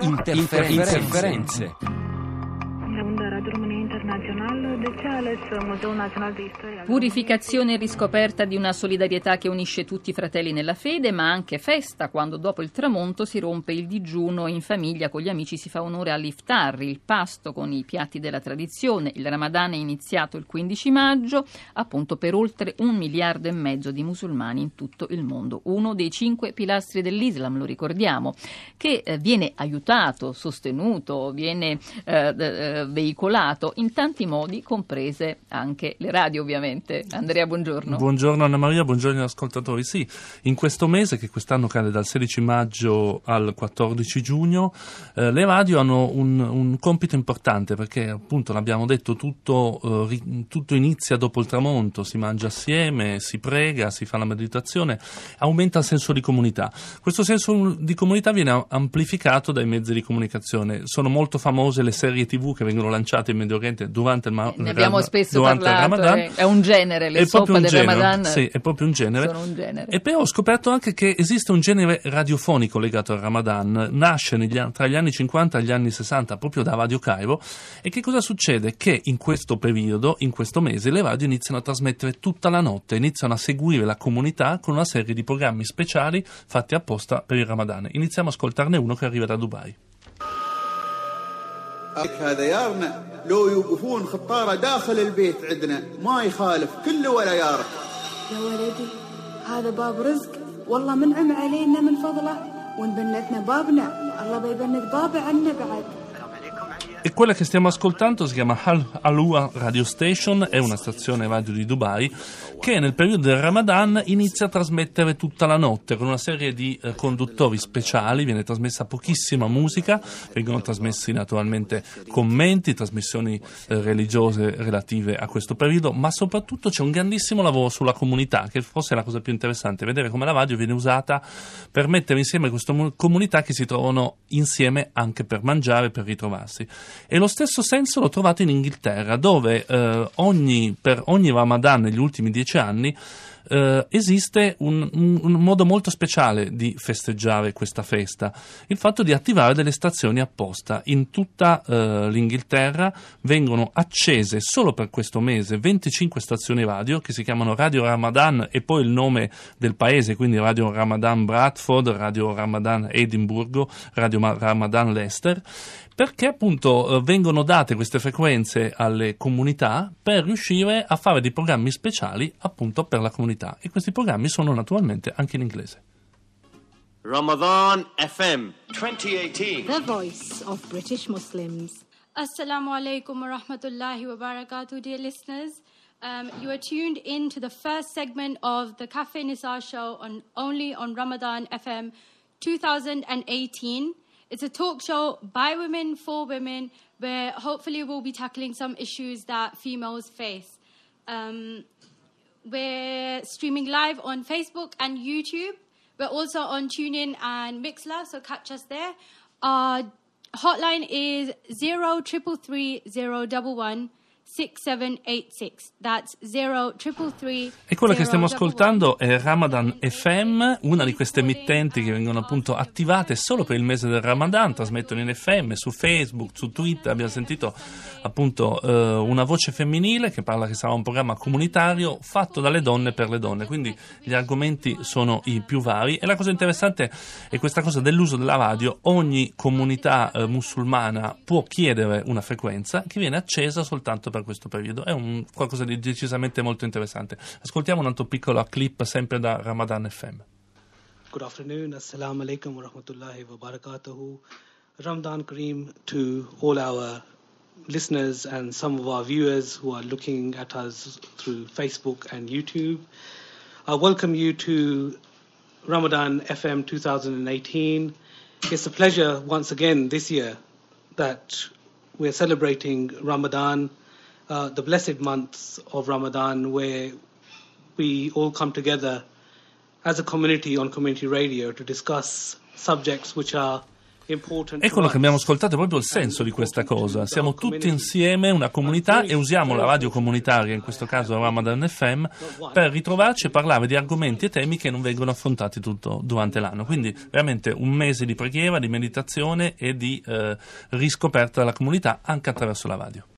Interferenze. Interferenze. Purificazione e riscoperta di una solidarietà che unisce tutti i fratelli nella fede, ma anche festa quando dopo il tramonto si rompe il digiuno e in famiglia con gli amici si fa onore all'iftar, il pasto con i piatti della tradizione. Il Ramadan è iniziato il 15 maggio, appunto per oltre un miliardo e mezzo di musulmani in tutto il mondo. Uno dei cinque pilastri dell'Islam, lo ricordiamo, che eh, viene aiutato, sostenuto, viene eh, eh, veicolato in tanti modi, comprese anche le radio ovviamente. Andrea, buongiorno. Buongiorno Anna Maria, buongiorno agli ascoltatori. Sì, in questo mese che quest'anno cade dal 16 maggio al 14 giugno, eh, le radio hanno un, un, compito importante perché appunto l'abbiamo detto tutto, eh, tutto inizia dopo il tramonto, si mangia assieme, si prega, si fa la meditazione, aumenta il senso di comunità. Questo senso di comunità viene amplificato dai mezzi di comunicazione. Sono molto famose le serie TV che vengono lanciate in Medio Oriente durante il, ma- ne abbiamo spesso parlato, Ramadan. eh, è un genere, le soppe del genere, Ramadan sì, è proprio un genere. sono un genere. E però ho scoperto anche che esiste un genere radiofonico legato al Ramadan, nasce negli tra gli anni 50 e gli anni 60 proprio da Radio Cairo. E che cosa succede? Che in questo periodo, in questo mese, le radio iniziano a trasmettere tutta la notte, iniziano a seguire la comunità con una serie di programmi speciali fatti apposta per il Ramadan. Iniziamo a ascoltarne uno che arriva da Dubai. هذا يارنا لو يوقفون خطارة داخل البيت عندنا ما يخالف كله ولا يارك يا ولدي هذا باب رزق. والله منعم علينا من فضله ونبنتنا بابنا الله بيبنت بابه عنا بعد. E quella che stiamo ascoltando si chiama Al Alua Radio Station, è una stazione radio di Dubai che nel periodo del Ramadan inizia a trasmettere tutta la notte con una serie di eh, conduttori speciali, viene trasmessa pochissima musica, vengono trasmessi naturalmente commenti, trasmissioni eh, religiose relative a questo periodo, ma soprattutto c'è un grandissimo lavoro sulla comunità, che forse è la cosa più interessante, vedere come la radio viene usata per mettere insieme queste mu- comunità che si trovano insieme anche per mangiare, per ritrovarsi. E lo stesso senso l'ho trovato in Inghilterra, dove eh, ogni, per ogni Ramadan negli ultimi dieci anni eh, esiste un, un- modo molto speciale di festeggiare questa festa, il fatto di attivare delle stazioni apposta. In tutta eh, l'Inghilterra vengono accese solo per questo mese 25 stazioni radio che si chiamano Radio Ramadan e poi il nome del paese, quindi Radio Ramadan Bradford, Radio Ramadan Edimburgo, Radio Ma- Ramadan Leicester perché appunto eh, vengono date queste frequenze alle comunità per riuscire a fare dei programmi speciali appunto per la comunità e questi programmi sono naturalmente anche in inglese. Ramadan FM 2018. The voice of British Muslims Assalamu alaikum wa rahmatullahi wa barakatuh, dear listeners. Um, you are tuned in to the first segment of the Cafe Nisar show on only on Ramadan FM 2018. It's a talk show by women for women where hopefully we'll be tackling some issues that females face. Um, we're streaming live on Facebook and YouTube. We're also on TuneIn and Mixler, so catch us there. Our hotline is zero triple three zero double one E quella che stiamo ascoltando è Ramadan FM, una di queste emittenti che vengono appunto attivate solo per il mese del Ramadan, trasmettono in FM, su Facebook, su Twitter, abbiamo sentito appunto eh, una voce femminile che parla che sarà un programma comunitario fatto dalle donne per le donne, quindi gli argomenti sono i più vari. E la cosa interessante è questa cosa dell'uso della radio, ogni comunità eh, musulmana può chiedere una frequenza che viene accesa soltanto per questo periodo, è un, qualcosa di decisamente molto interessante. Ascoltiamo un altro piccolo clip sempre da Ramadan FM. Good afternoon. Assalamu alaikum wa rahmatullahi wa barakatuhu. Ramadan Kareem to all our listeners and some of our viewers who are looking at us through Facebook and YouTube. I welcome you to Ramadan FM 2018. It's a pleasure once again this year that we're celebrating Ramadan, uh, the blessed months of Ramadan, where we all come together as a community on community radio to discuss subjects which are E quello che abbiamo ascoltato è proprio il senso di questa cosa. Siamo tutti insieme, una comunità, e usiamo la radio comunitaria, in questo caso Ramadan FM, per ritrovarci e parlare di argomenti e temi che non vengono affrontati tutto durante l'anno. Quindi veramente un mese di preghiera, di meditazione e di eh, riscoperta della comunità anche attraverso la radio.